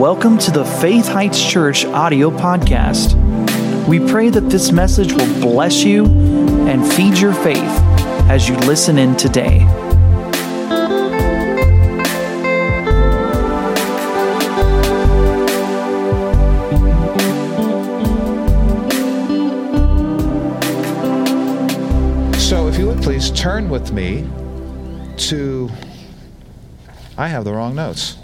Welcome to the Faith Heights Church audio podcast. We pray that this message will bless you and feed your faith as you listen in today. So, if you would please turn with me to. I have the wrong notes.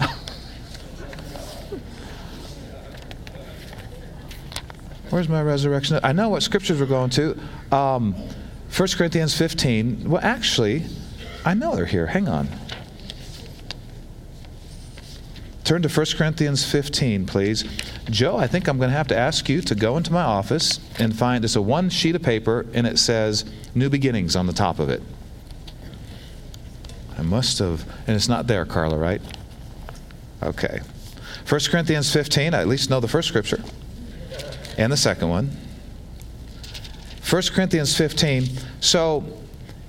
Where's my resurrection? I know what scriptures we're going to. Um, 1 Corinthians 15. Well, actually, I know they're here. Hang on. Turn to 1 Corinthians 15, please. Joe, I think I'm going to have to ask you to go into my office and find it's a one sheet of paper and it says New Beginnings on the top of it. I must have, and it's not there, Carla, right? Okay. 1 Corinthians 15, I at least know the first scripture and the second one. 1 Corinthians 15. So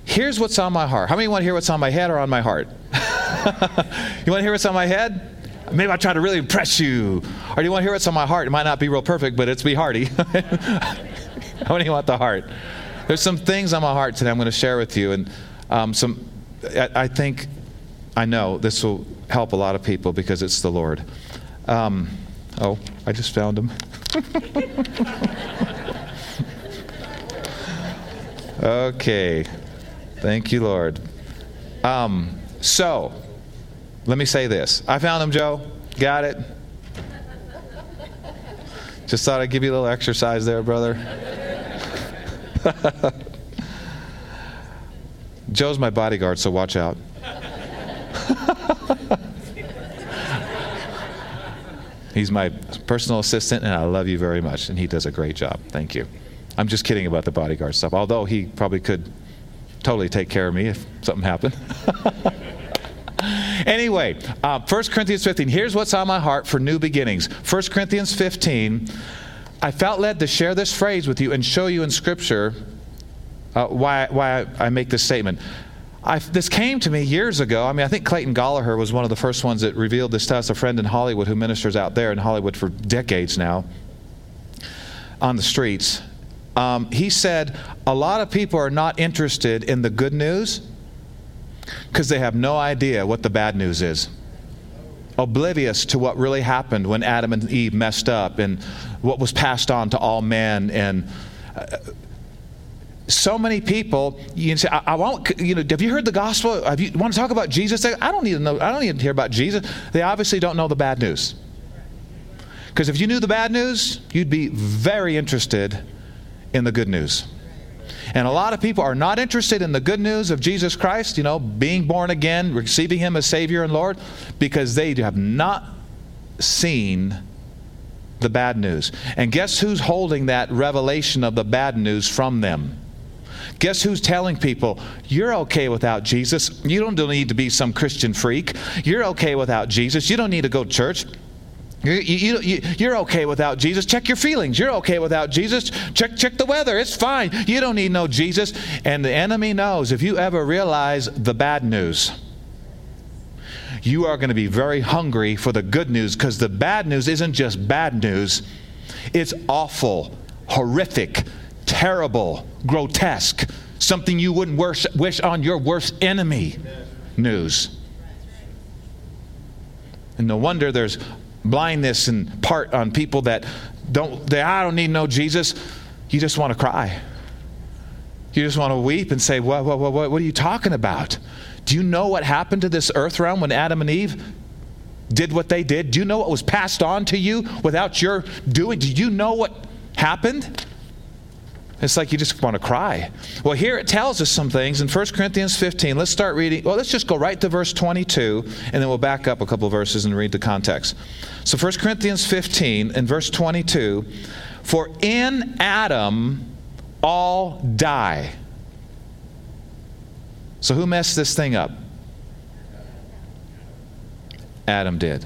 here's what's on my heart. How many want to hear what's on my head or on my heart? you want to hear what's on my head? Maybe I'll try to really impress you. Or do you want to hear what's on my heart? It might not be real perfect, but it's be hearty. How many want the heart? There's some things on my heart today I'm going to share with you, and um, some. I, I, think, I know this will help a lot of people because it's the Lord. Um, oh, I just found him. Okay, thank you, Lord. Um, so, let me say this. I found him, Joe. Got it. Just thought I'd give you a little exercise there, brother. Joe's my bodyguard, so watch out. He's my personal assistant, and I love you very much, and he does a great job. Thank you. I'm just kidding about the bodyguard stuff, although he probably could totally take care of me if something happened. anyway, uh, 1 Corinthians 15. Here's what's on my heart for new beginnings. 1 Corinthians 15. I felt led to share this phrase with you and show you in Scripture uh, why, why I make this statement. I, this came to me years ago. I mean, I think Clayton Gallaher was one of the first ones that revealed this to us, a friend in Hollywood who ministers out there in Hollywood for decades now on the streets. Um, he said, A lot of people are not interested in the good news because they have no idea what the bad news is. Oblivious to what really happened when Adam and Eve messed up and what was passed on to all men and. Uh, so many people you say I, I won't you know have you heard the gospel? Have you want to talk about jesus? They, i don't need to know i don't need to hear about jesus. They obviously don't know the bad news. Because if you knew the bad news you'd be very interested in the good news. And a lot of people are not interested in the good news of jesus christ you know being born again receiving him as savior and lord because they have not seen the bad news. And guess who's holding that revelation of the bad news from them Guess who's telling people, you're okay without Jesus? You don't need to be some Christian freak. You're okay without Jesus. You don't need to go to church. You, you, you, you're okay without Jesus. Check your feelings. You're okay without Jesus. Check, check the weather. It's fine. You don't need no Jesus. And the enemy knows if you ever realize the bad news, you are going to be very hungry for the good news because the bad news isn't just bad news, it's awful, horrific, terrible, grotesque, something you wouldn't wish, on your worst enemy news. And no wonder there's blindness and part on people that don't, they, I don't need no Jesus. You just want to cry. You just want to weep and say, what, what, what, what are you talking about? Do you know what happened to this earth realm when Adam and Eve did what they did? Do you know what was passed on to you without your doing? Do you know what happened? It's like you just want to cry. Well, here it tells us some things in 1 Corinthians 15. Let's start reading. Well, let's just go right to verse 22, and then we'll back up a couple verses and read the context. So 1 Corinthians 15 and verse 22 For in Adam all die. So who messed this thing up? Adam did.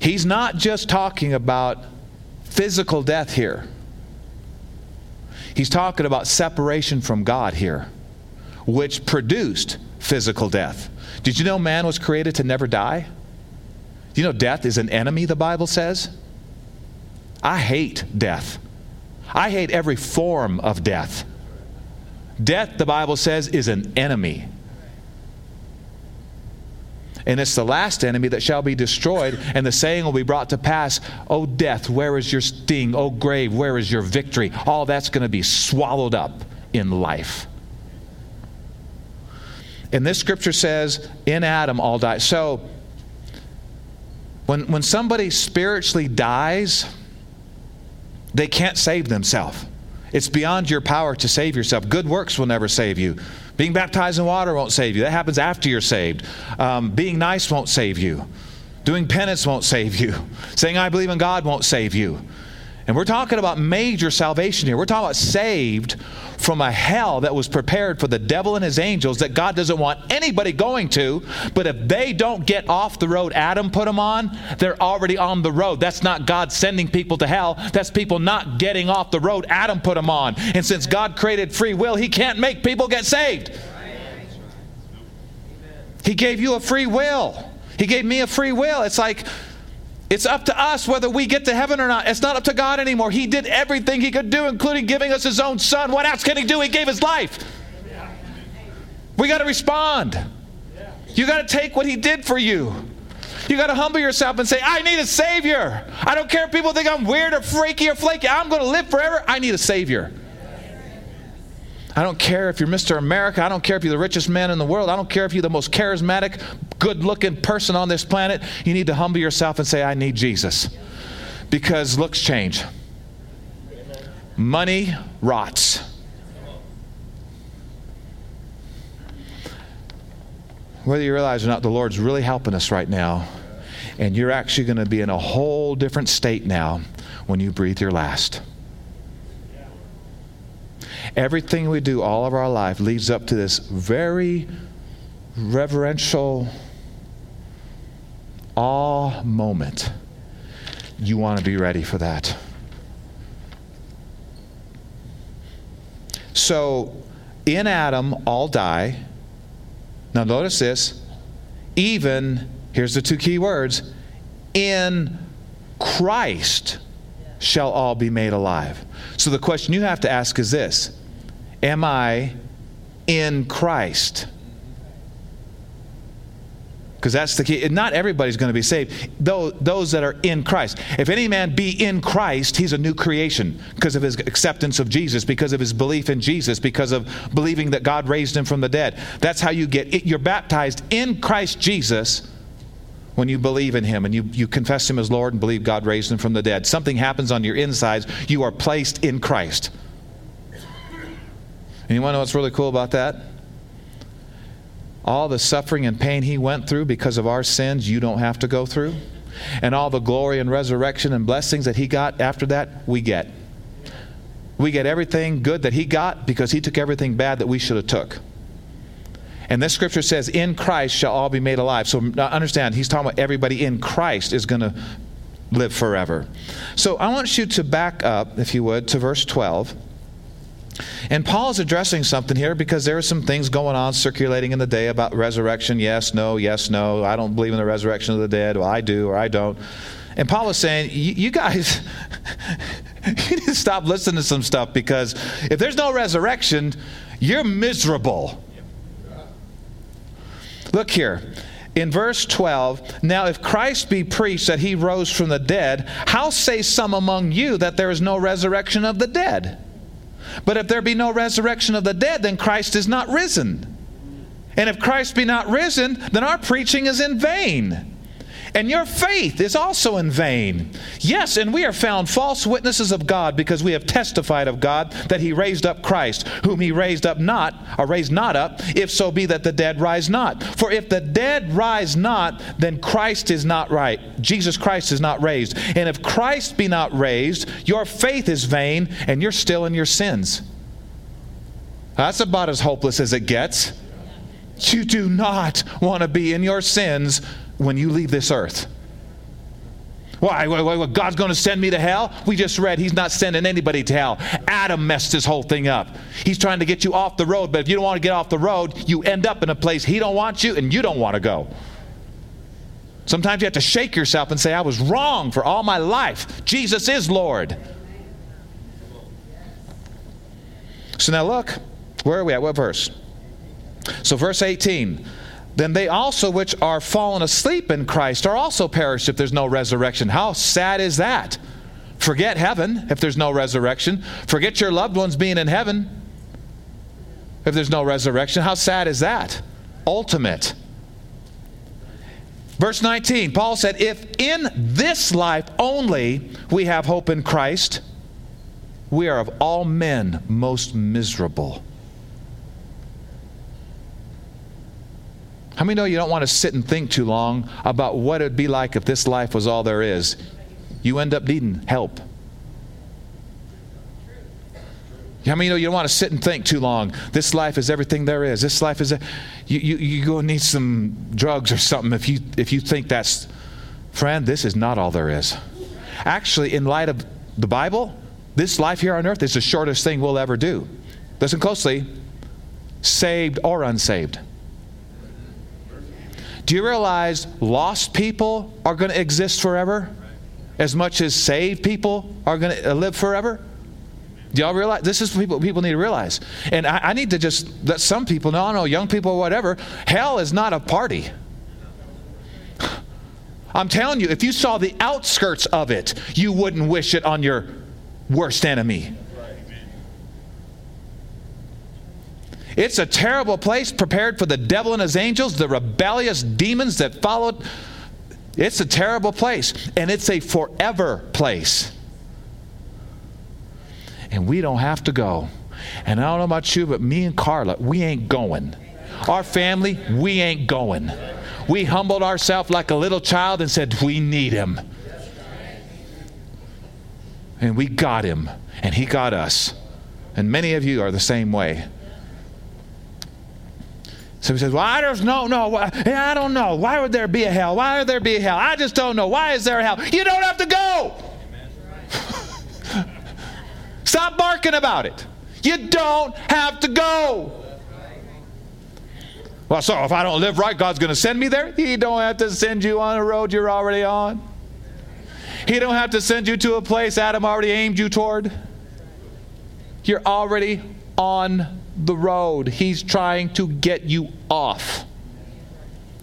He's not just talking about physical death here. He's talking about separation from God here, which produced physical death. Did you know man was created to never die? You know, death is an enemy, the Bible says. I hate death. I hate every form of death. Death, the Bible says, is an enemy. And it's the last enemy that shall be destroyed, and the saying will be brought to pass O death, where is your sting? O grave, where is your victory? All that's going to be swallowed up in life. And this scripture says, In Adam all die. So, when, when somebody spiritually dies, they can't save themselves. It's beyond your power to save yourself. Good works will never save you. Being baptized in water won't save you. That happens after you're saved. Um, being nice won't save you. Doing penance won't save you. Saying, I believe in God won't save you. And we're talking about major salvation here. We're talking about saved from a hell that was prepared for the devil and his angels that God doesn't want anybody going to. But if they don't get off the road Adam put them on, they're already on the road. That's not God sending people to hell. That's people not getting off the road Adam put them on. And since God created free will, he can't make people get saved. He gave you a free will. He gave me a free will. It's like it's up to us whether we get to heaven or not. It's not up to God anymore. He did everything He could do, including giving us His own Son. What else can He do? He gave His life. We got to respond. You got to take what He did for you. You got to humble yourself and say, I need a Savior. I don't care if people think I'm weird or freaky or flaky. I'm going to live forever. I need a Savior. I don't care if you're Mr. America. I don't care if you're the richest man in the world. I don't care if you're the most charismatic, good looking person on this planet. You need to humble yourself and say, I need Jesus. Because looks change, money rots. Whether you realize or not, the Lord's really helping us right now. And you're actually going to be in a whole different state now when you breathe your last. Everything we do all of our life leads up to this very reverential awe moment. You want to be ready for that. So, in Adam, all die. Now, notice this. Even, here's the two key words in Christ shall all be made alive. So, the question you have to ask is this Am I in Christ? Because that's the key. Not everybody's going to be saved. Though those that are in Christ. If any man be in Christ, he's a new creation because of his acceptance of Jesus, because of his belief in Jesus, because of believing that God raised him from the dead. That's how you get it. You're baptized in Christ Jesus when you believe in him and you, you confess him as Lord and believe God raised him from the dead. Something happens on your insides. You are placed in Christ. And you want to know what's really cool about that? All the suffering and pain he went through because of our sins, you don't have to go through. And all the glory and resurrection and blessings that he got after that, we get. We get everything good that he got because he took everything bad that we should have took. And this scripture says, In Christ shall all be made alive. So understand, he's talking about everybody in Christ is going to live forever. So I want you to back up, if you would, to verse 12. And Paul is addressing something here because there are some things going on circulating in the day about resurrection. Yes, no, yes, no. I don't believe in the resurrection of the dead. Well, I do or I don't. And Paul is saying, you guys, you need to stop listening to some stuff because if there's no resurrection, you're miserable. Look here. In verse 12, now if Christ be preached that he rose from the dead, how say some among you that there is no resurrection of the dead? But if there be no resurrection of the dead, then Christ is not risen. And if Christ be not risen, then our preaching is in vain. And your faith is also in vain. Yes, and we are found false witnesses of God because we have testified of God that he raised up Christ, whom he raised up not, or raised not up, if so be that the dead rise not. For if the dead rise not, then Christ is not right. Jesus Christ is not raised. And if Christ be not raised, your faith is vain, and you're still in your sins. That's about as hopeless as it gets. You do not want to be in your sins when you leave this earth. Why? why, why God's going to send me to hell? We just read He's not sending anybody to hell. Adam messed this whole thing up. He's trying to get you off the road, but if you don't want to get off the road, you end up in a place He don't want you and you don't want to go. Sometimes you have to shake yourself and say, I was wrong for all my life. Jesus is Lord. So now look, where are we at? What verse? So, verse 18 then they also which are fallen asleep in Christ are also perished if there's no resurrection. How sad is that? Forget heaven if there's no resurrection. Forget your loved ones being in heaven if there's no resurrection. How sad is that? Ultimate. Verse 19, Paul said, If in this life only we have hope in Christ, we are of all men most miserable. How many know you don't want to sit and think too long about what it'd be like if this life was all there is? You end up needing help. How many know you don't want to sit and think too long? This life is everything there is. This life is a, you, you, you go need some drugs or something if you if you think that's friend, this is not all there is. Actually, in light of the Bible, this life here on earth is the shortest thing we'll ever do. Listen closely, saved or unsaved. Do you realize lost people are going to exist forever as much as saved people are going to uh, live forever? Do y'all realize? This is what people, people need to realize. And I, I need to just let some people know, know, young people, whatever, hell is not a party. I'm telling you, if you saw the outskirts of it, you wouldn't wish it on your worst enemy. It's a terrible place prepared for the devil and his angels, the rebellious demons that followed. It's a terrible place, and it's a forever place and we don't have to go. And I don't know about you, but me and Carla, we ain't going. Our family, we ain't going. We humbled ourselves like a little child and said, We need him. And we got him, and he got us. And many of you are the same way. So he says, Well, I don't know. I don't know. Why would there be a hell? Why would there be a hell? I just don't know. Why is there a hell? You don't have to go. Stop barking about it. You don't have to go. Well, so if I don't live right, God's going to send me there? He don't have to send you on a road you're already on. He don't have to send you to a place Adam already aimed you toward. You're already on the road. He's trying to get you off.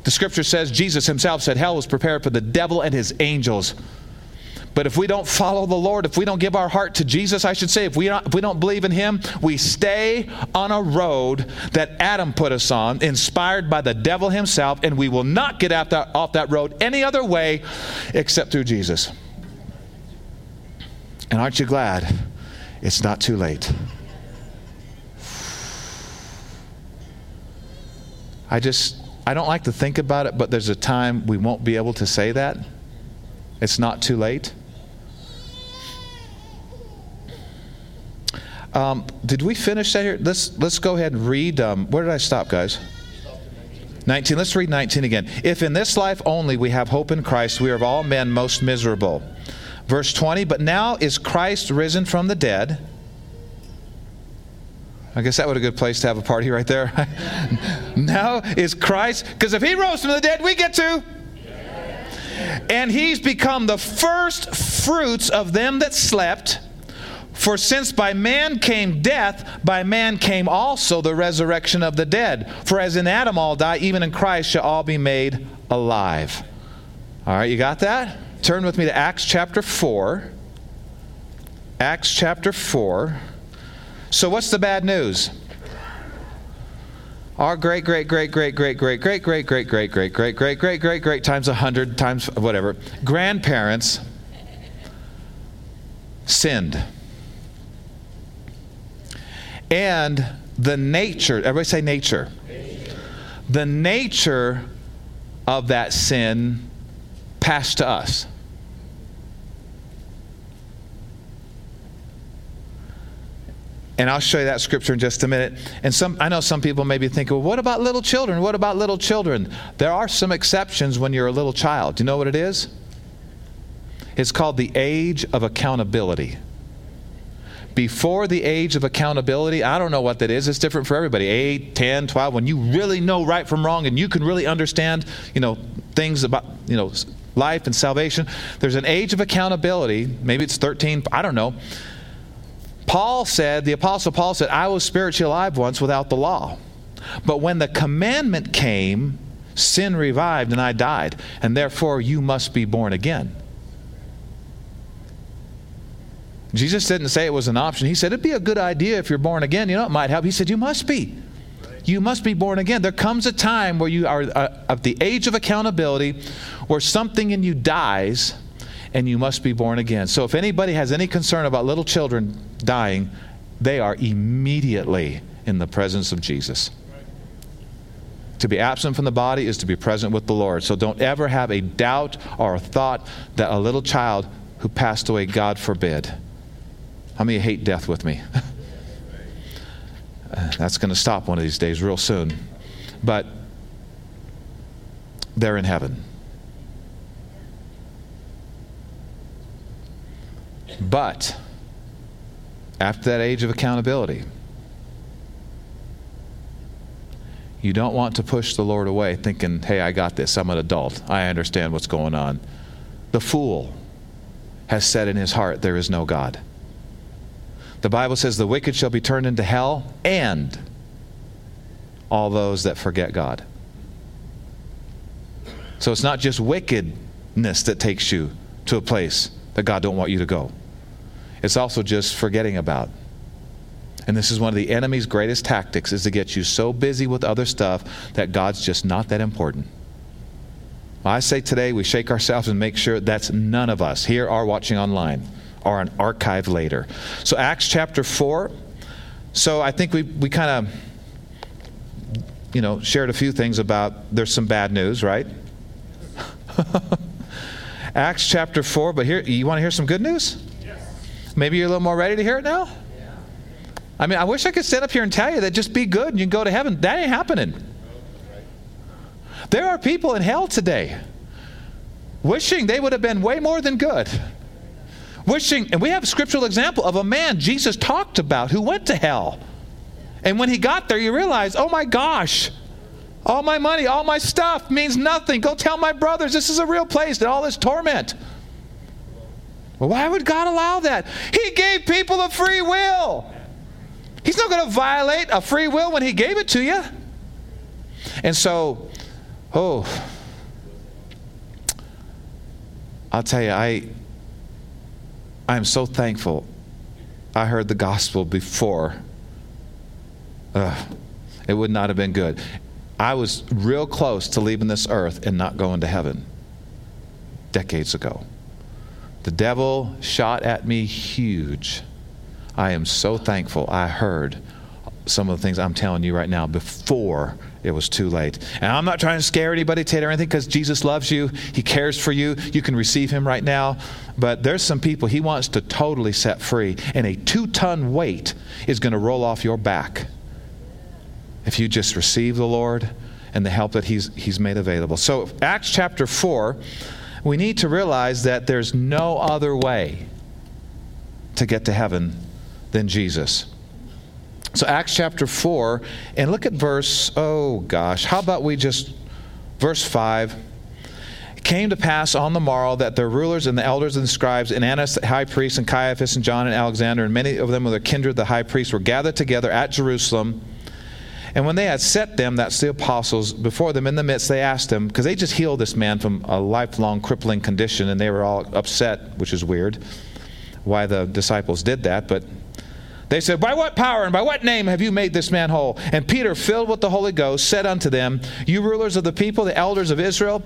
The scripture says Jesus himself said hell was prepared for the devil and his angels. But if we don't follow the Lord, if we don't give our heart to Jesus, I should say, if we don't, if we don't believe in Him, we stay on a road that Adam put us on, inspired by the devil himself, and we will not get off off that road any other way except through Jesus. And aren't you glad it's not too late? I just, I don't like to think about it, but there's a time we won't be able to say that. It's not too late. Um, did we finish that here? Let's let's go ahead and read. Um, where did I stop, guys? 19. Let's read 19 again. If in this life only we have hope in Christ, we are of all men most miserable. Verse 20. But now is Christ risen from the dead. I guess that would a good place to have a party right there. now is Christ, because if he rose from the dead, we get to. And he's become the first fruits of them that slept. For since by man came death, by man came also the resurrection of the dead. For as in Adam all die, even in Christ shall all be made alive. All right, you got that? Turn with me to Acts chapter 4. Acts chapter 4. So, what's the bad news? Our great, great, great, great, great, great, great, great, great, great, great, great, great, great, great, great times a hundred times whatever grandparents sinned and the nature, everybody say nature. The nature of that sin passed to us. And I'll show you that scripture in just a minute. And some, I know some people may be thinking, well, what about little children? What about little children? There are some exceptions when you're a little child. Do you know what it is? It's called the age of accountability before the age of accountability, I don't know what that is. It's different for everybody. 8, 10, 12, when you really know right from wrong and you can really understand, you know, things about, you know, life and salvation. There's an age of accountability. Maybe it's 13, I don't know. Paul said, the Apostle Paul said, I was spiritually alive once without the law. But when the commandment came, sin revived and I died. And therefore, you must be born again. Jesus didn't say it was an option. He said it'd be a good idea if you're born again. You know, it might help. He said, You must be. You must be born again. There comes a time where you are uh, of the age of accountability where something in you dies and you must be born again. So if anybody has any concern about little children dying, they are immediately in the presence of Jesus. To be absent from the body is to be present with the Lord. So don't ever have a doubt or a thought that a little child who passed away, God forbid. How many hate death with me? uh, that's going to stop one of these days, real soon. But they're in heaven. But after that age of accountability, you don't want to push the Lord away thinking, hey, I got this. I'm an adult. I understand what's going on. The fool has said in his heart, there is no God. The Bible says the wicked shall be turned into hell and all those that forget God. So it's not just wickedness that takes you to a place that God don't want you to go. It's also just forgetting about. And this is one of the enemy's greatest tactics is to get you so busy with other stuff that God's just not that important. I say today we shake ourselves and make sure that's none of us here are watching online or an archive later. So Acts chapter 4. So I think we, we kind of you know shared a few things about there's some bad news, right? Acts chapter 4, but here you want to hear some good news? Maybe you're a little more ready to hear it now? I mean, I wish I could stand up here and tell you that just be good and you can go to heaven. That ain't happening. There are people in hell today wishing they would have been way more than good. Wishing, and we have a scriptural example of a man Jesus talked about who went to hell. And when he got there, you realize, oh my gosh, all my money, all my stuff means nothing. Go tell my brothers this is a real place and all this torment. Well, why would God allow that? He gave people a free will. He's not going to violate a free will when He gave it to you. And so, oh, I'll tell you, I, I am so thankful I heard the gospel before. Uh, it would not have been good. I was real close to leaving this earth and not going to heaven decades ago. The devil shot at me huge. I am so thankful I heard some of the things I'm telling you right now before it was too late. And I'm not trying to scare anybody today or anything because Jesus loves you. He cares for you. You can receive Him right now. But there's some people He wants to totally set free. And a two ton weight is going to roll off your back if you just receive the Lord and the help that He's, he's made available. So, Acts chapter 4 we need to realize that there's no other way to get to heaven than Jesus. So, Acts chapter 4, and look at verse, oh gosh, how about we just, verse 5. It came to pass on the morrow that the rulers and the elders and the scribes and Annas the high priest and Caiaphas and John and Alexander and many of them with their kindred the high priest were gathered together at Jerusalem and when they had set them, that's the apostles, before them in the midst, they asked them, because they just healed this man from a lifelong crippling condition, and they were all upset, which is weird why the disciples did that. But they said, By what power and by what name have you made this man whole? And Peter, filled with the Holy Ghost, said unto them, You rulers of the people, the elders of Israel,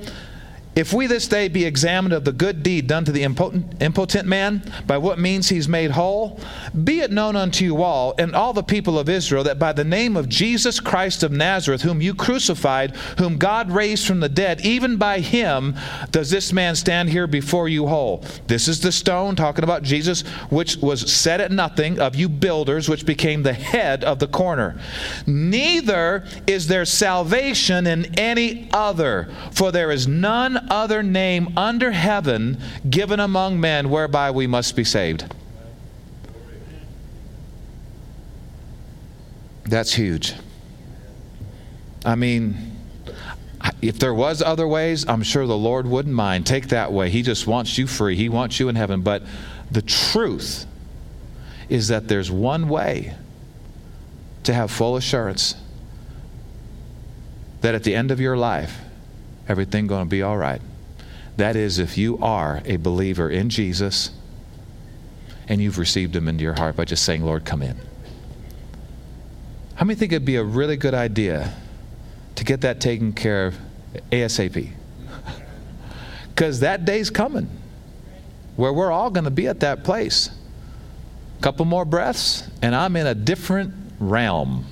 if we this day be examined of the good deed done to the impotent, impotent, man, by what means he's made whole, be it known unto you all and all the people of Israel that by the name of Jesus Christ of Nazareth, whom you crucified, whom God raised from the dead, even by him does this man stand here before you whole. This is the stone, talking about Jesus, which was set at nothing of you builders, which became the head of the corner. Neither is there salvation in any other, for there is none other name under heaven given among men whereby we must be saved. That's huge. I mean, if there was other ways, I'm sure the Lord wouldn't mind. Take that way. He just wants you free. He wants you in heaven. But the truth is that there's one way to have full assurance that at the end of your life, everything going to be all right. That is if you are a believer in Jesus and you've received him into your heart by just saying, Lord, come in. How many think it'd be a really good idea to get that taken care of ASAP? Because that day's coming where we're all going to be at that place. A couple more breaths, and I'm in a different realm.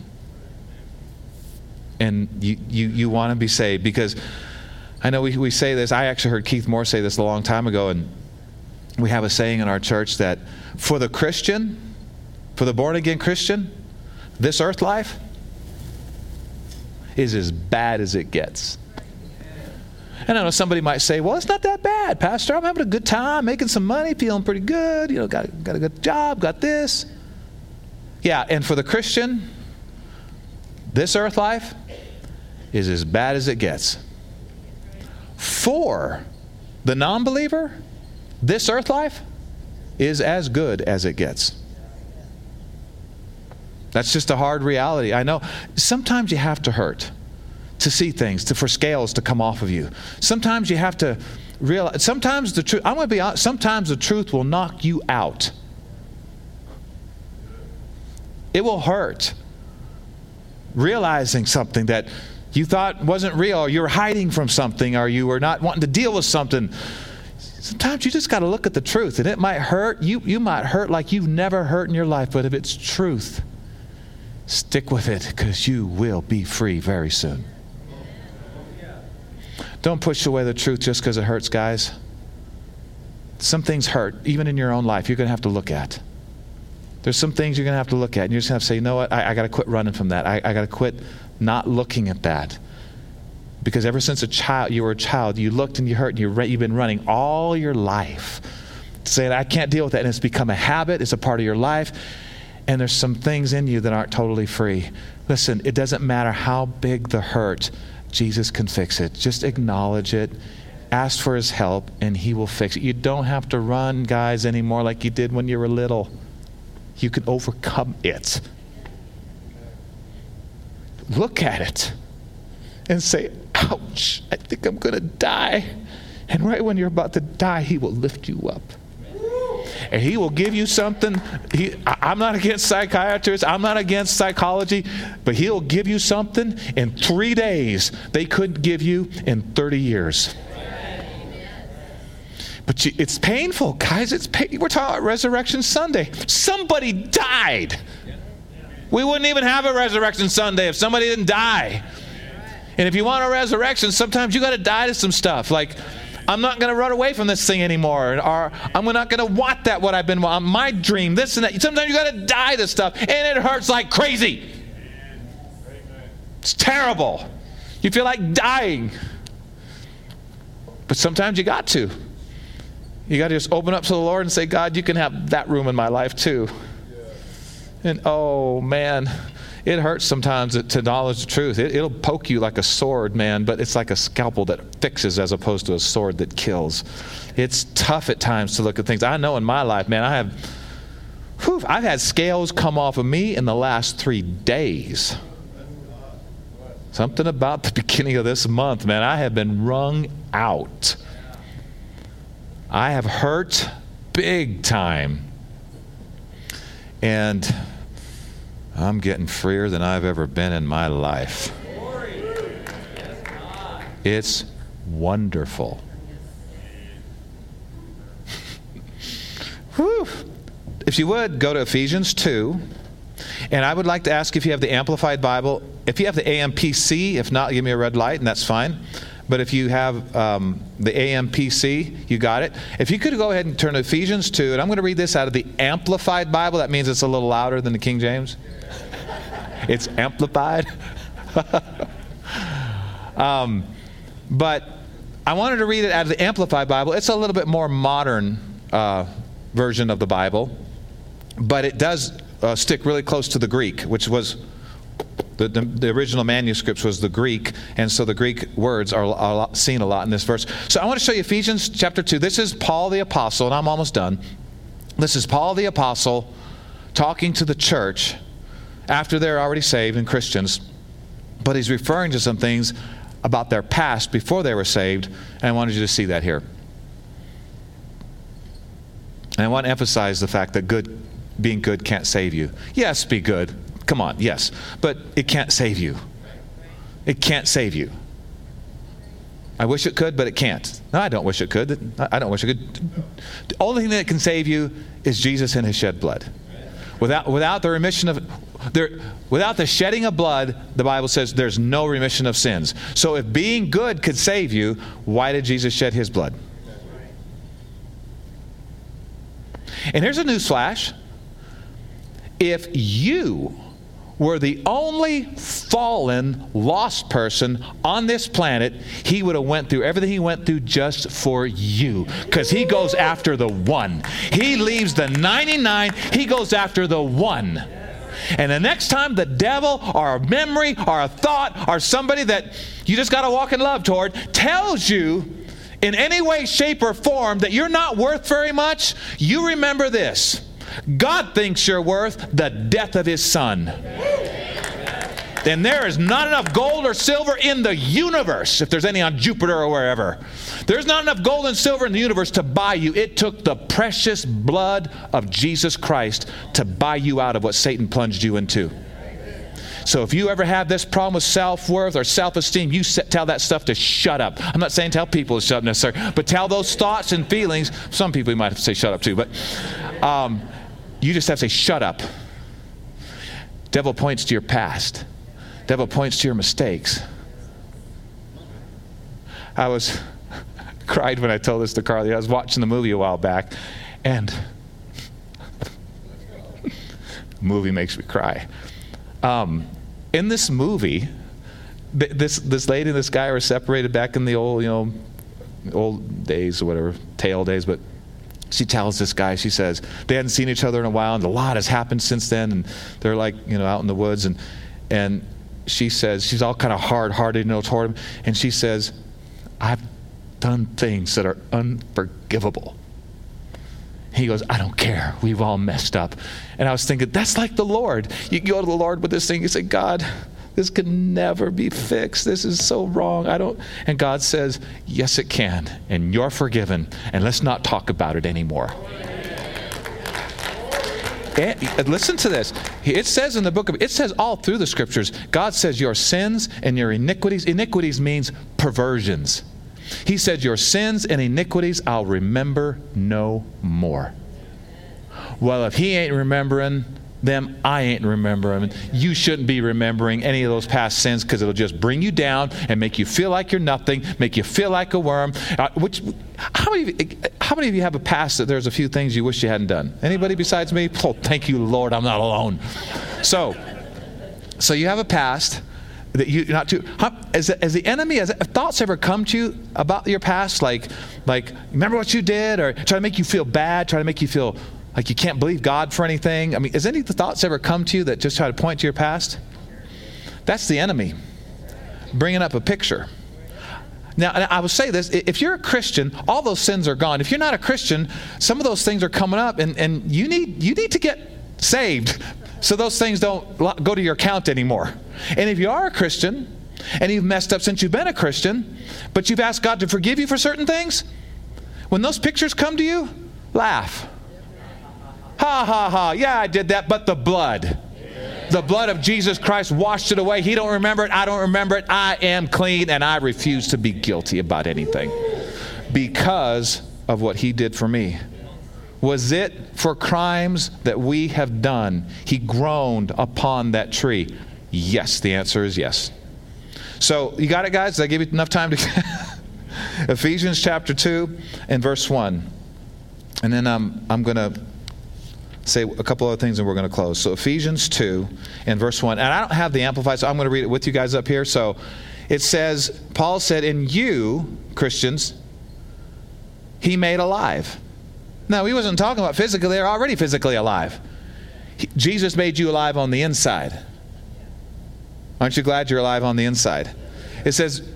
And you, you, you want to be saved because I know we, we say this. I actually heard Keith Moore say this a long time ago, and we have a saying in our church that for the Christian, for the born again Christian, this earth life is as bad as it gets. And I know somebody might say, well, it's not that bad, Pastor. I'm having a good time, making some money, feeling pretty good, you know, got, got a good job, got this. Yeah, and for the Christian, this earth life is as bad as it gets. For the non believer, this earth life is as good as it gets. That's just a hard reality. I know sometimes you have to hurt to see things, to, for scales to come off of you. Sometimes you have to realize, sometimes the truth, I'm going to be honest, sometimes the truth will knock you out. It will hurt. Realizing something that you thought wasn't real, or you were hiding from something, or you were not wanting to deal with something. Sometimes you just got to look at the truth, and it might hurt. You, you might hurt like you've never hurt in your life, but if it's truth, stick with it because you will be free very soon. Don't push away the truth just because it hurts, guys. Some things hurt, even in your own life, you're going to have to look at. There's some things you're going to have to look at, and you're just going to have to say, you know what, I, I got to quit running from that. I, I got to quit not looking at that. Because ever since a child, you were a child, you looked and you hurt, and you you've been running all your life saying, I can't deal with that. And it's become a habit, it's a part of your life. And there's some things in you that aren't totally free. Listen, it doesn't matter how big the hurt, Jesus can fix it. Just acknowledge it, ask for his help, and he will fix it. You don't have to run, guys, anymore like you did when you were little. You can overcome it. Look at it and say, Ouch, I think I'm going to die. And right when you're about to die, he will lift you up and he will give you something. He, I'm not against psychiatrists, I'm not against psychology, but he'll give you something in three days they couldn't give you in 30 years. But you, it's painful, guys. It's pain. We're talking about Resurrection Sunday. Somebody died. We wouldn't even have a Resurrection Sunday if somebody didn't die. And if you want a resurrection, sometimes you got to die to some stuff. Like I'm not going to run away from this thing anymore. Or I'm not going to want that what I've been want. My dream, this and that. Sometimes you got to die to stuff, and it hurts like crazy. It's terrible. You feel like dying. But sometimes you got to. You got to just open up to the Lord and say, God, you can have that room in my life too. And oh, man it hurts sometimes to acknowledge the truth. It, will poke you like a sword, man, but it's like a scalpel that fixes as opposed to a sword that kills. It's tough at times to look at things. I know in my life, man, I have, whew, I've had scales come off of me in the last three days. Something about the beginning of this month, man, I have been wrung out. I have hurt big time. And I'm getting freer than I've ever been in my life. It's wonderful. Whew. If you would, go to Ephesians 2. And I would like to ask if you have the Amplified Bible. If you have the AMPC, if not, give me a red light, and that's fine. But if you have um, the AMPC, you got it. If you could go ahead and turn to Ephesians 2, and I'm going to read this out of the Amplified Bible. That means it's a little louder than the King James it's amplified. um, but I wanted to read it out of the Amplified Bible. It's a little bit more modern uh, version of the Bible, but it does uh, stick really close to the Greek, which was The, the, the, original manuscripts was the Greek, and so the Greek words are, are seen a lot in this verse. So I want to show you Ephesians chapter 2. This is Paul the Apostle, and I'm almost done. This is Paul the Apostle talking to the church after they're already saved and Christians, but he's referring to some things about their past before they were saved, and I wanted you to see that here. And I want to emphasize the fact that good, being good can't save you. Yes, be good. Come on, yes. But it can't save you. It can't save you. I wish it could, but it can't. No, I don't wish it could. I don't wish it could. The only thing that can save you is Jesus and his shed blood. Without, without the remission of there, without the shedding of blood, the Bible says there's no remission of sins. So if being good could save you, why did Jesus shed his blood? And here's a news flash. If you were the only fallen, lost person on this planet, he would have went through everything he went through just for you. Because he goes after the one. He leaves the 99, he goes after the one. And the next time the devil or a memory or a thought or somebody that you just got to walk in love toward tells you in any way, shape, or form that you're not worth very much, you remember this God thinks you're worth the death of his son. Then there is not enough gold or silver in the universe, if there's any on Jupiter or wherever. There's not enough gold and silver in the universe to buy you. It took the precious blood of Jesus Christ to buy you out of what Satan plunged you into. So if you ever have this problem with self worth or self esteem, you tell that stuff to shut up. I'm not saying tell people to shut up necessarily, but tell those thoughts and feelings. Some people you might have to say shut up too, but um, you just have to say, shut up. Devil points to your past. Devil points to your mistakes. I was cried when I told this to Carly. I was watching the movie a while back, and movie makes me cry. Um, in this movie, this this lady and this guy were separated back in the old you know old days or whatever tale days, but she tells this guy, she says, they hadn't seen each other in a while, and a lot has happened since then, and they're like, you know, out in the woods, and and she says, she's all kind of hard hearted, you know, toward him, and she says, I've done things that are unforgivable. He goes, I don't care. We've all messed up. And I was thinking, that's like the Lord. You go to the Lord with this thing, you say, God, this can never be fixed. This is so wrong. I don't. And God says, Yes, it can. And you're forgiven. And let's not talk about it anymore. And listen to this. It says in the book of, it says all through the scriptures, God says your sins and your iniquities, iniquities means perversions. He said, Your sins and iniquities I'll remember no more. Well, if He ain't remembering, them, I ain't remembering. You shouldn't be remembering any of those past sins because it'll just bring you down and make you feel like you're nothing, make you feel like a worm. Uh, which, how many, you, how many of you have a past that there's a few things you wish you hadn't done? Anybody besides me? Oh, thank you, Lord, I'm not alone. So, so you have a past that you not too as, as the enemy has thoughts ever come to you about your past like like remember what you did or try to make you feel bad try to make you feel like you can't believe God for anything. I mean, has any of the thoughts ever come to you that just try to point to your past? That's the enemy bringing up a picture. Now, I will say this if you're a Christian, all those sins are gone. If you're not a Christian, some of those things are coming up, and, and you, need, you need to get saved so those things don't go to your account anymore. And if you are a Christian, and you've messed up since you've been a Christian, but you've asked God to forgive you for certain things, when those pictures come to you, laugh. Ha ha ha. Yeah, I did that, but the blood. The blood of Jesus Christ washed it away. He don't remember it. I don't remember it. I am clean and I refuse to be guilty about anything because of what he did for me. Was it for crimes that we have done? He groaned upon that tree. Yes, the answer is yes. So, you got it, guys? Did I give you enough time to. Ephesians chapter 2 and verse 1. And then um, I'm going to say a couple other things and we're going to close. So Ephesians 2 and verse 1. And I don't have the Amplified, so I'm going to read it with you guys up here. So it says, Paul said, In you, Christians, he made alive. Now, he wasn't talking about physically, they're already physically alive. He, Jesus made you alive on the inside. Aren't you glad you're alive on the inside? It says,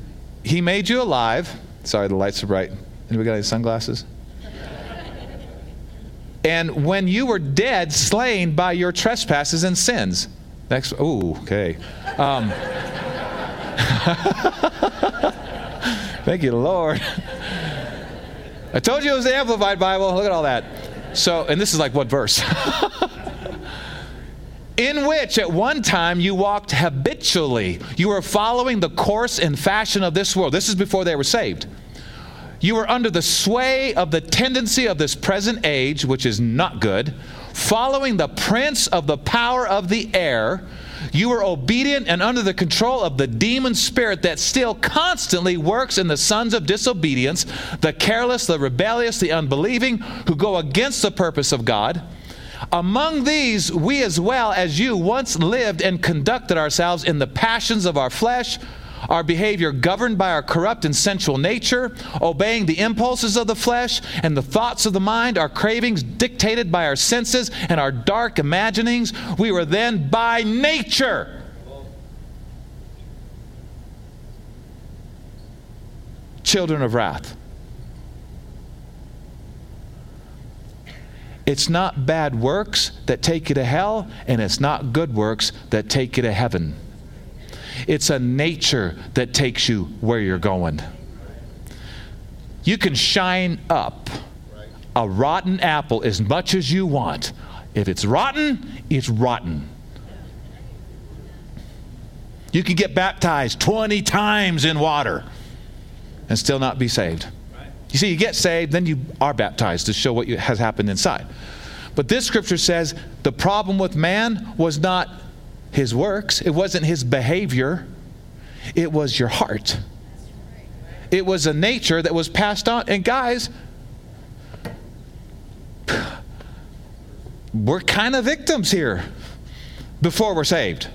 He made you alive. Sorry, the lights are bright. Anybody got any sunglasses? And when you were dead, slain by your trespasses and sins. Next, oh, okay. Um, thank you, Lord. I told you it was the Amplified Bible. Look at all that. So, and this is like what verse? in which at one time you walked habitually. You were following the course and fashion of this world. This is before they were saved. You are under the sway of the tendency of this present age, which is not good, following the prince of the power of the air. You are obedient and under the control of the demon spirit that still constantly works in the sons of disobedience, the careless, the rebellious, the unbelieving, who go against the purpose of God. Among these, we as well as you once lived and conducted ourselves in the passions of our flesh, our behavior governed by our corrupt and sensual nature, obeying the impulses of the flesh and the thoughts of the mind, our cravings dictated by our senses and our dark imaginings. We were then by nature. Children of wrath. It's not bad works that take you to hell, and it's not good works that take you to heaven. It's a nature that takes you where you're going. You can shine up a rotten apple as much as you want. If it's rotten, it's rotten. You can get baptized 20 times in water and still not be saved. You see, you get saved, then you are baptized to show what has happened inside. But this scripture says the problem with man was not his works, it wasn't his behavior, it was your heart. It was a nature that was passed on. And guys, we're kind of victims here before we're saved.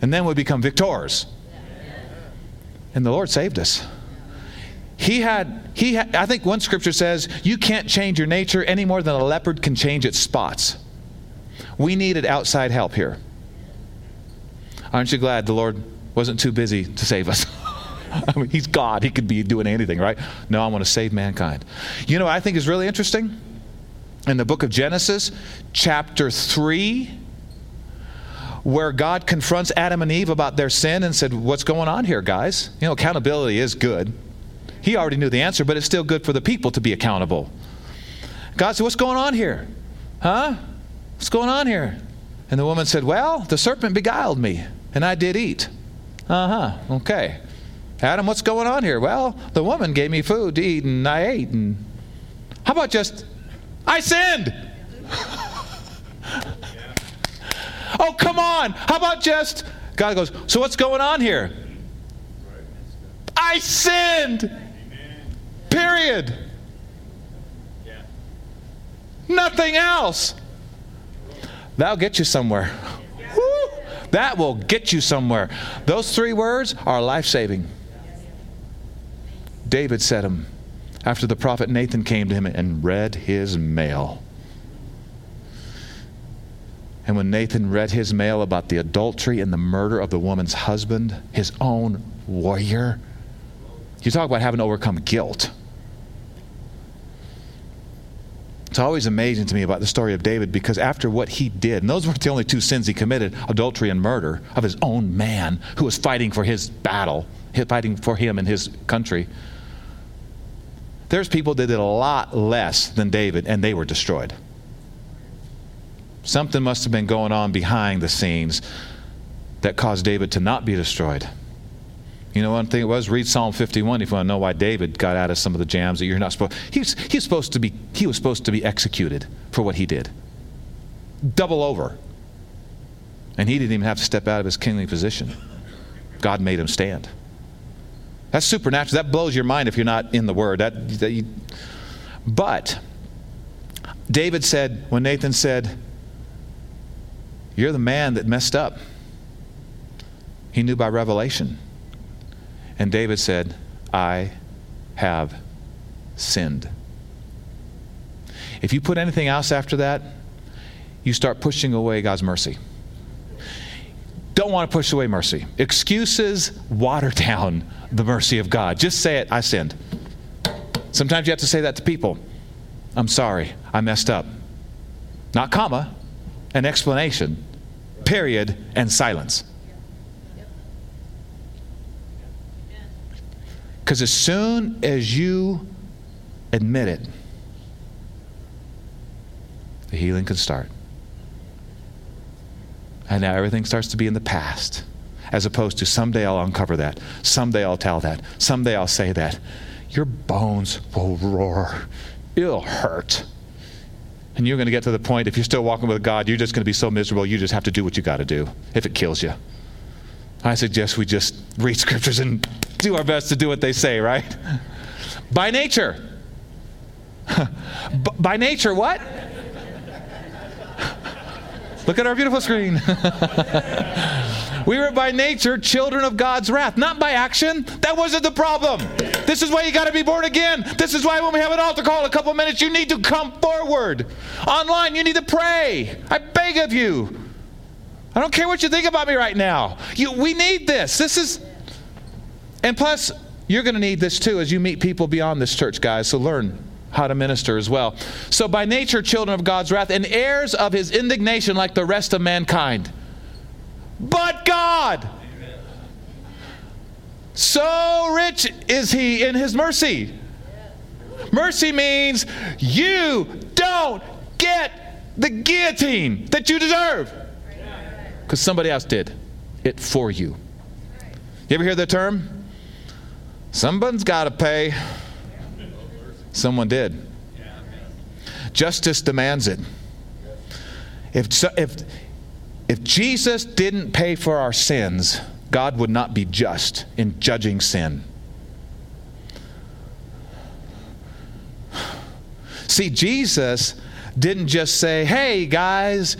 And then we become victors. And the Lord saved us. He had, he had, I think one scripture says, you can't change your nature any more than a leopard can change its spots. We needed outside help here. Aren't you glad the Lord wasn't too busy to save us? I mean, he's God. He could be doing anything, right? No, I want to save mankind. You know I think is really interesting? In the book of Genesis, chapter 3, where God confronts Adam and Eve about their sin and said, What's going on here, guys? You know, accountability is good. He already knew the answer, but it's still good for the people to be accountable. God said, What's going on here? Huh? What's going on here? And the woman said, Well, the serpent beguiled me, and I did eat. Uh huh. Okay. Adam, what's going on here? Well, the woman gave me food to eat, and I ate. And how about just, I sinned? oh, come on. How about just, God goes, So what's going on here? I sinned. Period. Nothing else. That'll get you somewhere. That will get you somewhere. Those three words are life saving. David said them after the prophet Nathan came to him and read his mail. And when Nathan read his mail about the adultery and the murder of the woman's husband, his own warrior, you talk about having to overcome guilt. It's always amazing to me about the story of David because after what he did, and those weren't the only two sins he committed adultery and murder of his own man who was fighting for his battle, fighting for him and his country. There's people that did a lot less than David, and they were destroyed. Something must have been going on behind the scenes that caused David to not be destroyed. You know one thing it was? Read Psalm 51 if you want to know why David got out of some of the jams that you're not supposed he's he's supposed to be he was supposed to be executed for what he did. Double over. And he didn't even have to step out of his kingly position. God made him stand. That's supernatural. That blows your mind if you're not in the word. That, that you, but David said when Nathan said, "You're the man that messed up." He knew by revelation. And David said, I have sinned. If you put anything else after that, you start pushing away God's mercy. don't want to push away mercy. Excuses water down the mercy of God. Just say it, I sinned. Sometimes you have to say that to people. I'm sorry, I messed up. Not comma, an explanation, period, and silence. Because as soon as you admit it, the healing can start. And now everything starts to be in the past, as opposed to someday I'll uncover that, someday I'll tell that, someday I'll say that. Your bones will roar, it'll hurt. And you're going to get to the point, if you're still walking with God, you're just going to be so miserable, you just have to do what you got to do if it kills you. I suggest we just read scriptures and do our best to do what they say, right? By nature. By nature, what? Look at our beautiful screen. we were by nature children of God's wrath, not by action. That wasn't the problem. This is why you got to be born again. This is why when we have an altar call in a couple minutes, you need to come forward. Online, you need to pray. I beg of you. I don't care what you think about me right now. You, we need this. This is, and plus, you're going to need this too as you meet people beyond this church, guys. So learn how to minister as well. So, by nature, children of God's wrath and heirs of his indignation like the rest of mankind. But God, so rich is he in his mercy. Mercy means you don't get the guillotine that you deserve because somebody else did it for you. You ever hear the term? Someone's got to pay. Someone did. Justice demands it. If, if, if Jesus didn't pay for our sins, God would not be just in judging sin. See, Jesus didn't just say, hey, guys,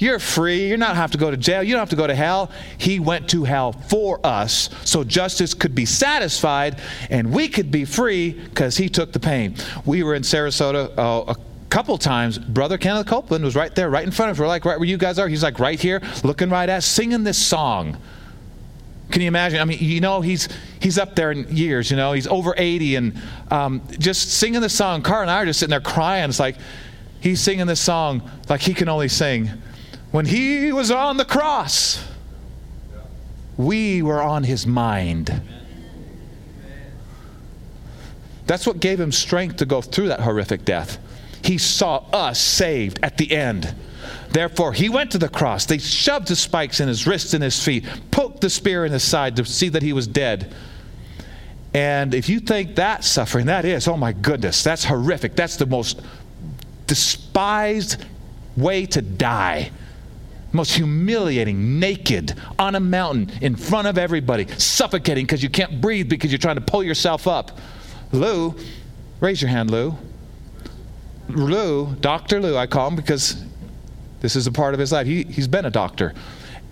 you're free. You don't have to go to jail. You don't have to go to hell. He went to hell for us so justice could be satisfied and we could be free because he took the pain. We were in Sarasota uh, a couple times. Brother Kenneth Copeland was right there, right in front of us. We're like, right where you guys are. He's like right here, looking right at singing this song. Can you imagine? I mean, you know, he's he's up there in years. You know, he's over 80 and um, just singing the song. Carl and I are just sitting there crying. It's like he's singing this song like he can only sing when he was on the cross, we were on his mind. That's what gave him strength to go through that horrific death. He saw us saved at the end. Therefore, he went to the cross. They shoved the spikes in his wrists and his feet, poked the spear in his side to see that he was dead. And if you think that suffering, that is, oh my goodness, that's horrific. That's the most despised way to die most humiliating, naked, on a mountain, in front of everybody, suffocating because you can't breathe because you're trying to pull yourself up. Lou, raise your hand, Lou. Lou, Dr. Lou, I call him because this is a part of his life. He, he's been a doctor.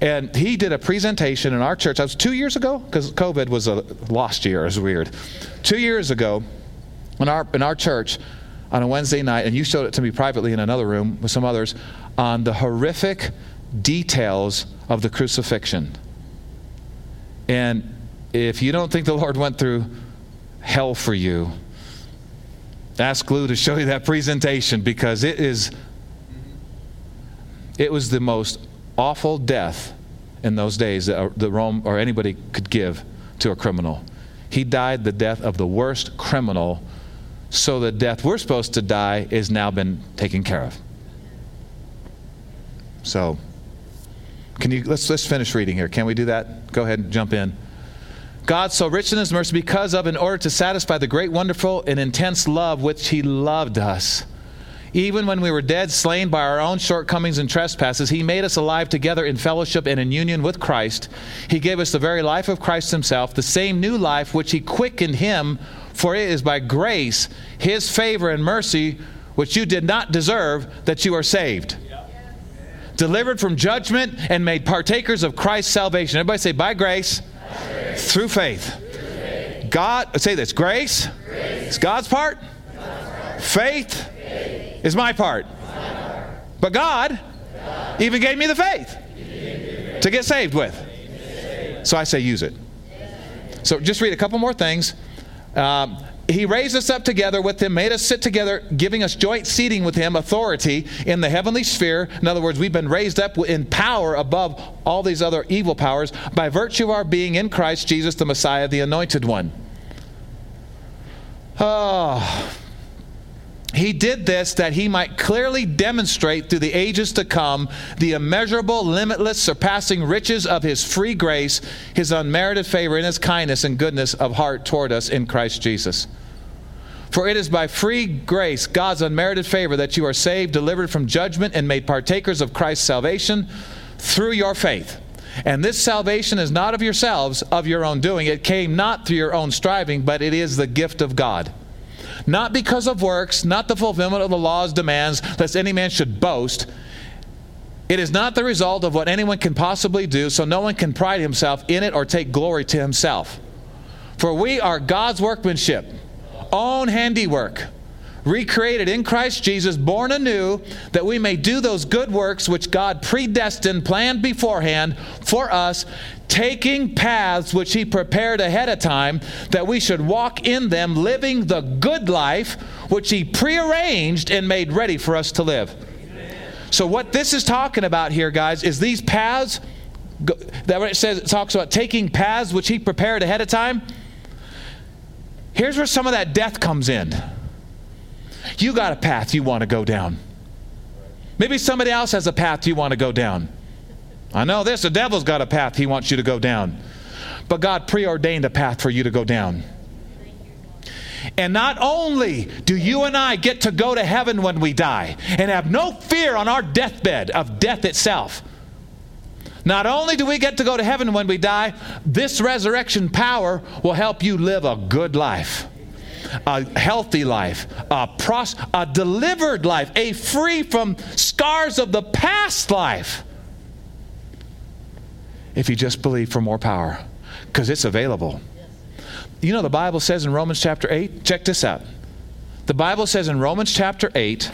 And he did a presentation in our church. That was two years ago because COVID was a lost year. It was weird. Two years ago, in our, in our church, on a Wednesday night, and you showed it to me privately in another room with some others, on the horrific details of the crucifixion. And if you don't think the Lord went through hell for you, ask Lou to show you that presentation because it is it was the most awful death in those days that uh, the Rome or anybody could give to a criminal. He died the death of the worst criminal, so the death we're supposed to die is now been taken care of. So can you let's let's finish reading here. Can we do that? Go ahead and jump in. God so rich in his mercy because of in order to satisfy the great wonderful and intense love which he loved us. Even when we were dead, slain by our own shortcomings and trespasses, He made us alive together in fellowship and in union with Christ. He gave us the very life of Christ Himself, the same new life which He quickened Him, for it is by grace, His favor and mercy, which you did not deserve, that you are saved delivered from judgment, and made partakers of Christ's salvation. Everybody say, by grace, by grace. Through, faith. through faith. God, say this grace, grace. is God's part, God's part. Faith, faith, is my part. my part. But God, God, even gave me the faith to To get saved with. So I say use it. So just read a couple more things. Um, he raised us up together with him, made us sit together, giving us joint seating with him, authority in the heavenly sphere. In other words, we've been raised up in power above all these other evil powers by virtue of our being in Christ Jesus, the Messiah, the anointed one. Oh, he did this that he might clearly demonstrate through the ages to come the immeasurable, limitless, surpassing riches of his free grace, his unmerited favor, and his kindness and goodness of heart toward us in Christ Jesus. For it is by free grace, God's unmerited favor, that you are saved, delivered from judgment, and made partakers of Christ's salvation through your faith. And this salvation is not of yourselves, of your own doing. It came not through your own striving, but it is the gift of God not because of works, not the fulfillment of the law's demands, lest any man should boast. It is not the result of what anyone can possibly do, so no one can pride himself in it or take glory to himself. For we are God's workmanship, own handiwork, recreated in Christ Jesus, born anew, that we may do those good works which God predestined, planned beforehand for us, taking paths which He prepared ahead of time, that we should walk in them, living the good life which He prearranged and made ready for us to live. So, what this is talking about here, guys, is these paths. That what it says, it talks about taking paths which He prepared ahead of time. Here's where some of that death comes in. You got a path you want to go down. Maybe somebody else has a path you want to go down. I know this the devil's got a path he wants you to go down. But God preordained a path for you to go down. And not only do you and I get to go to heaven when we die and have no fear on our deathbed of death itself, not only do we get to go to heaven when we die, this resurrection power will help you live a good life a healthy life, a, pros- a delivered life, a free from scars of the past life. If you just believe for more power, because it's available. You know, the Bible says in Romans chapter 8, check this out. The Bible says in Romans chapter 8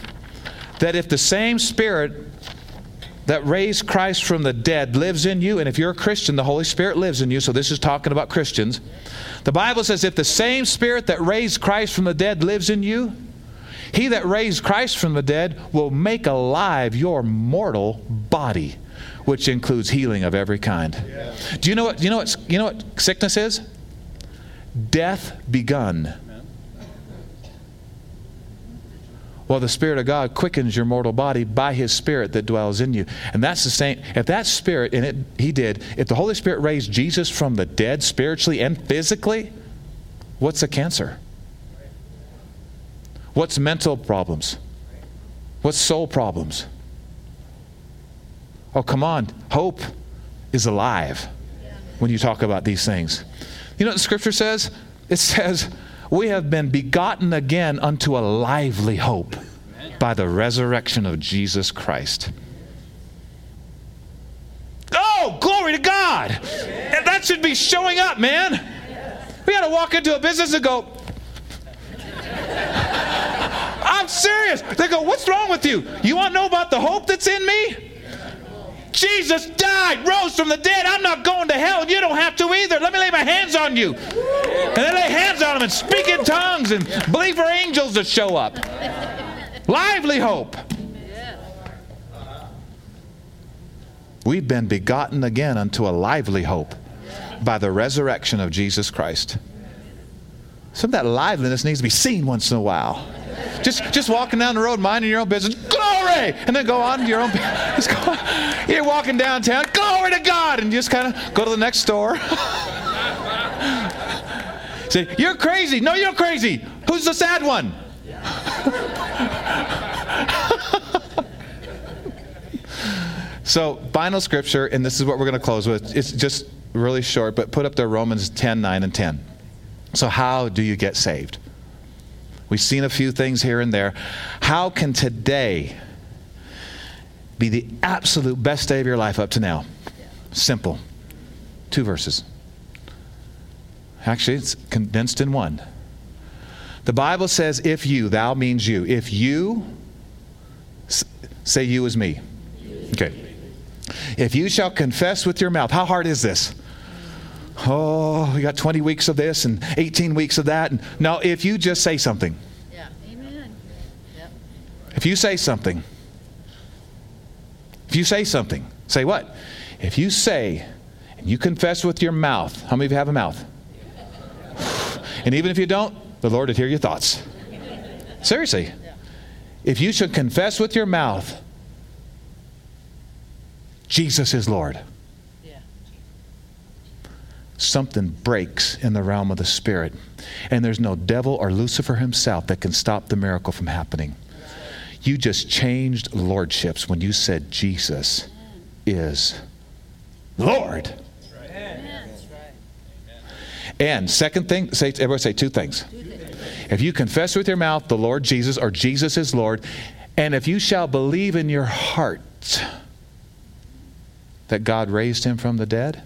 that if the same Spirit that raised Christ from the dead lives in you, and if you're a Christian, the Holy Spirit lives in you, so this is talking about Christians. The Bible says if the same Spirit that raised Christ from the dead lives in you, he that raised Christ from the dead will make alive your mortal body, which includes healing of every kind. Yeah. Do you know what you know what you know what sickness is? Death begun Well, the Spirit of God quickens your mortal body by His Spirit that dwells in you. And that's the same. If that Spirit, and it, He did, if the Holy Spirit raised Jesus from the dead spiritually and physically, what's a cancer? What's mental problems? What's soul problems? Oh, come on. Hope is alive when you talk about these things. You know what the scripture says? It says, we have been begotten again unto a lively hope by the resurrection of Jesus Christ. Oh, glory to God! And that should be showing up, man. We got to walk into a business and go, I'm serious. They go, What's wrong with you? You want to know about the hope that's in me? Jesus died, rose from the dead. I'm not going to hell, you don't have to either. Let me lay my hands on you. And then lay hands on them and speak in tongues and believe for angels to show up. Lively hope. We've been begotten again unto a lively hope by the resurrection of Jesus Christ. Some of that liveliness needs to be seen once in a while. Just, just walking down the road, minding your own business, glory, and then go on to your own. Just go on. You're walking downtown, glory to God, and just kind of go to the next store. Say, you're crazy. No, you're crazy. Who's the sad one? so, final scripture, and this is what we're going to close with. It's just really short, but put up there Romans 10 9 and 10. So, how do you get saved? We've seen a few things here and there. How can today be the absolute best day of your life up to now? Simple. Two verses. Actually, it's condensed in one. The Bible says, if you, thou means you. If you, say you as me. Okay. If you shall confess with your mouth, how hard is this? Oh, we got 20 weeks of this and 18 weeks of that. And no, if you just say something. Yeah. Amen. Yep. If you say something. If you say something. Say what? If you say and you confess with your mouth. How many of you have a mouth? And even if you don't, the Lord would hear your thoughts. Seriously. If you should confess with your mouth, Jesus is Lord, Yeah. Something breaks in the realm of the Spirit. And there's no devil or Lucifer himself that can stop the miracle from happening. You just changed lordships when you said Jesus is Lord. And second thing, say everybody say two things. If you confess with your mouth the Lord Jesus or Jesus is Lord, and if you shall believe in your heart that God raised him from the dead,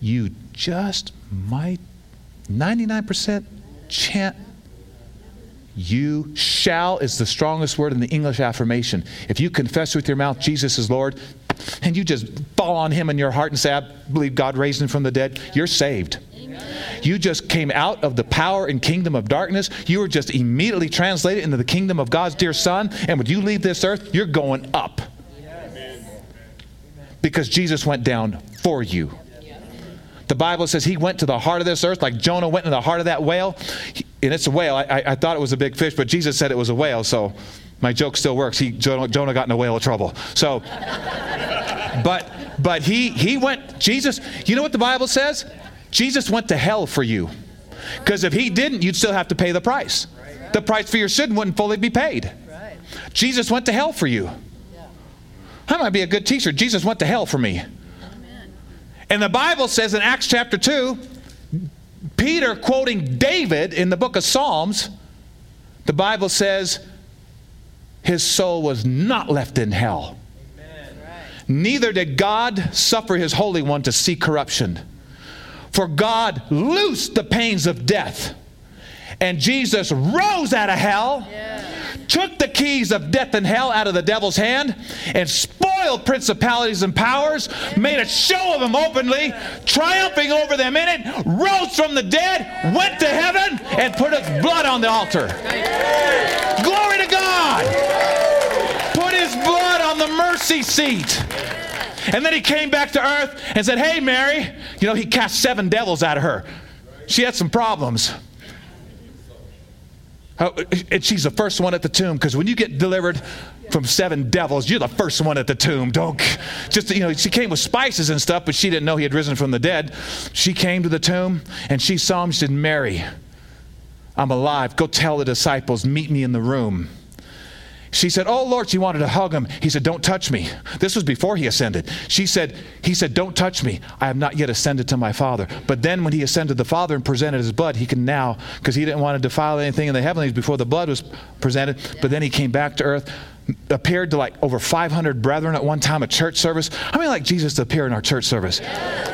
you just might 99% chant you shall is the strongest word in the English affirmation. If you confess with your mouth Jesus is Lord, and you just fall on him in your heart and say, I believe God raised him from the dead, you're saved. You just came out of the power and kingdom of darkness. You were just immediately translated into the kingdom of God's dear Son. And when you leave this earth, you're going up. Because Jesus went down for you. The Bible says he went to the heart of this earth like Jonah went to the heart of that whale. And it's a whale. I, I, I thought it was a big fish, but Jesus said it was a whale. So my joke still works. He, Jonah, Jonah got in a whale of trouble. So, but, but he, he went, Jesus, you know what the Bible says? Jesus went to hell for you. Because if he didn't, you'd still have to pay the price. The price for your sin wouldn't fully be paid. Jesus went to hell for you. That might be a good teacher. Jesus went to hell for me. And the Bible says in Acts chapter 2, Peter quoting David in the book of Psalms, the Bible says his soul was not left in hell. Neither did God suffer his Holy One to see corruption. For God loosed the pains of death. And Jesus rose out of hell, took the keys of death and hell out of the devil's hand, and spoiled principalities and powers, made a show of them openly, triumphing over them in it, rose from the dead, went to heaven, and put his blood on the altar. Glory to God! Put his blood on the mercy seat. And then he came back to earth and said, Hey, Mary, you know, he cast seven devils out of her. She had some problems. And she's the first one at the tomb because when you get delivered from seven devils, you're the first one at the tomb. Don't just you know. She came with spices and stuff, but she didn't know he had risen from the dead. She came to the tomb and she saw him. She said, "Mary, I'm alive. Go tell the disciples. Meet me in the room." She said, Oh Lord, she wanted to hug him. He said, Don't touch me. This was before he ascended. She said, He said, Don't touch me. I have not yet ascended to my Father. But then when he ascended the Father and presented his blood, he can now, because he didn't want to defile anything in the heavenlies before the blood was presented. But then he came back to earth, appeared to like over 500 brethren at one time, a church service. I mean, like Jesus to appear in our church service?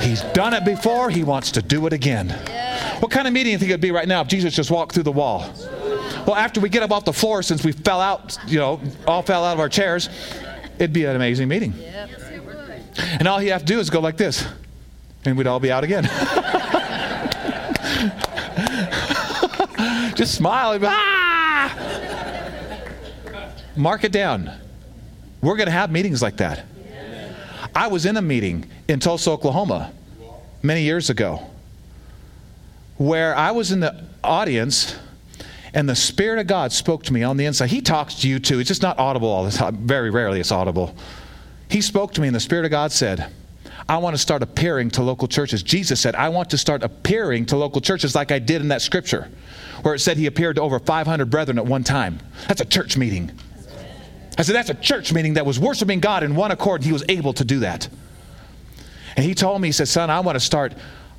He's done it before, he wants to do it again. What kind of meeting do you think it'd be right now if Jesus just walked through the wall? Well, after we get up off the floor, since we fell out, you know, all fell out of our chairs, it'd be an amazing meeting. Yep. It would. And all you have to do is go like this, and we'd all be out again. Just smile. be, Ah! Mark it down. We're going to have meetings like that. I was in a meeting in Tulsa, Oklahoma, many years ago, where I was in the audience and the Spirit of God spoke to me on the inside. He talks to you too. It's just not audible all the time. Very rarely it's audible. He spoke to me, and the Spirit of God said, I want to start appearing to local churches. Jesus said, I want to start appearing to local churches like I did in that scripture, where it said he appeared to over 500 brethren at one time. That's a church meeting. I said, That's a church meeting that was worshiping God in one accord. and He was able to do that. And he told me, he said, Son, I want to start.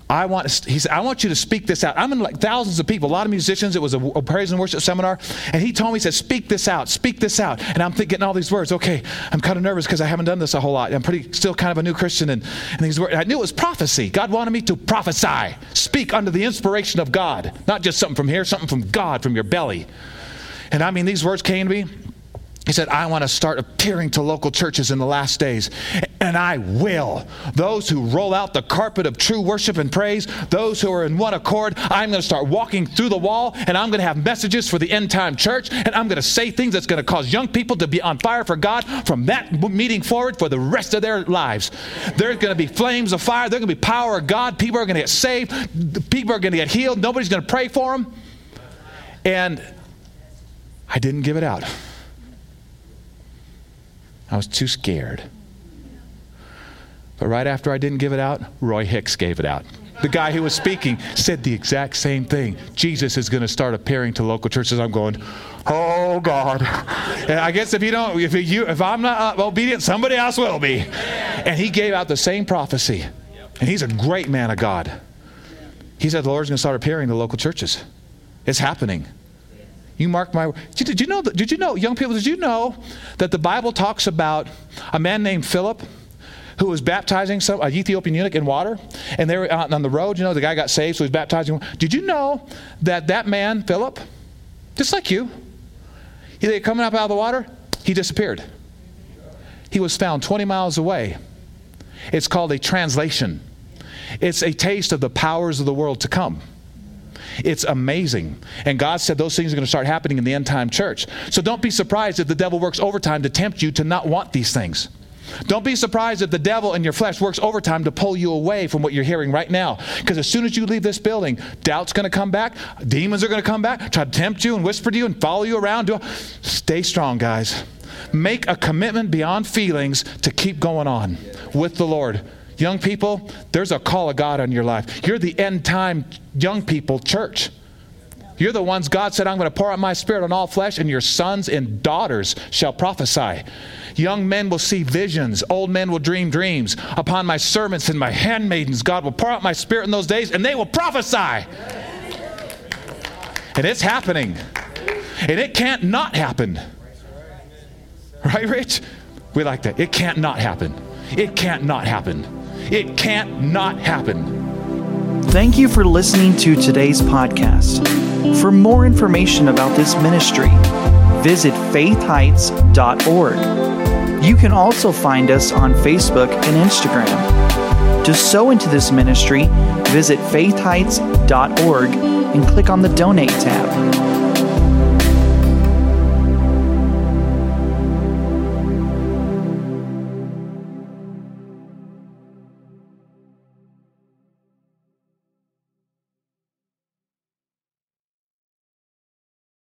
I want, he said, I want you to speak this out. I'm in like thousands of people, a lot of musicians. It was a, a praise and worship seminar. And he told me, he said, speak this out, speak this out. And I'm thinking all these words. Okay, I'm kind of nervous because I haven't done this a whole lot. I'm pretty, still kind of a new Christian. And, and these words, I knew it was prophecy. God wanted me to prophesy, speak under the inspiration of God, not just something from here, something from God, from your belly. And I mean, these words came to me. He said, I want to start appearing to local churches in the last days, and I will. Those who roll out the carpet of true worship and praise, those who are in one accord, I'm going to start walking through the wall, and I'm going to have messages for the end time church, and I'm going to say things that's going to cause young people to be on fire for God from that meeting forward for the rest of their lives. There's going to be flames of fire, there's going to be power of God, people are going to get saved, people are going to get healed, nobody's going to pray for them. And I didn't give it out. I was too scared. But right after I didn't give it out, Roy Hicks gave it out. The guy who was speaking said the exact same thing. Jesus is going to start appearing to local churches. I'm going, oh God. And I guess if you don't, if you, if I'm not obedient, somebody else will be. And he gave out the same prophecy. And he's a great man of God. He said the Lord's going to start appearing to local churches. It's happening. You mark my did, did you know did you know young people did you know that the Bible talks about a man named Philip who was baptizing some an Ethiopian eunuch in water and they were out on the road you know the guy got saved so he was baptizing. Did you know that that man Philip just like you he coming up out of the water he disappeared. He was found 20 miles away. It's called a translation. It's a taste of the powers of the world to come it's amazing. And God said those things are going to start happening in the end time church. So don't be surprised if the devil works overtime to tempt you to not want these things. Don't be surprised if the devil in your flesh works overtime to pull you away from what you're hearing right now. Because as soon as you leave this building, doubt's going to come back, demons are going to come back, try to tempt you and whisper to you and follow you around. Stay strong, guys. Make a commitment beyond feelings to keep going on with the Lord. Young people, there's a call of God on your life. You're the end time young people church. You're the ones God said, I'm going to pour out my spirit on all flesh, and your sons and daughters shall prophesy. Young men will see visions, old men will dream dreams. Upon my servants and my handmaidens, God will pour out my spirit in those days, and they will prophesy. And it's happening. And it can't not happen. Right, Rich? We like that. It can't not happen. It can't not happen. It can't not happen. Thank you for listening to today's podcast. For more information about this ministry, visit faithheights.org. You can also find us on Facebook and Instagram. To sow into this ministry, visit faithheights.org and click on the donate tab.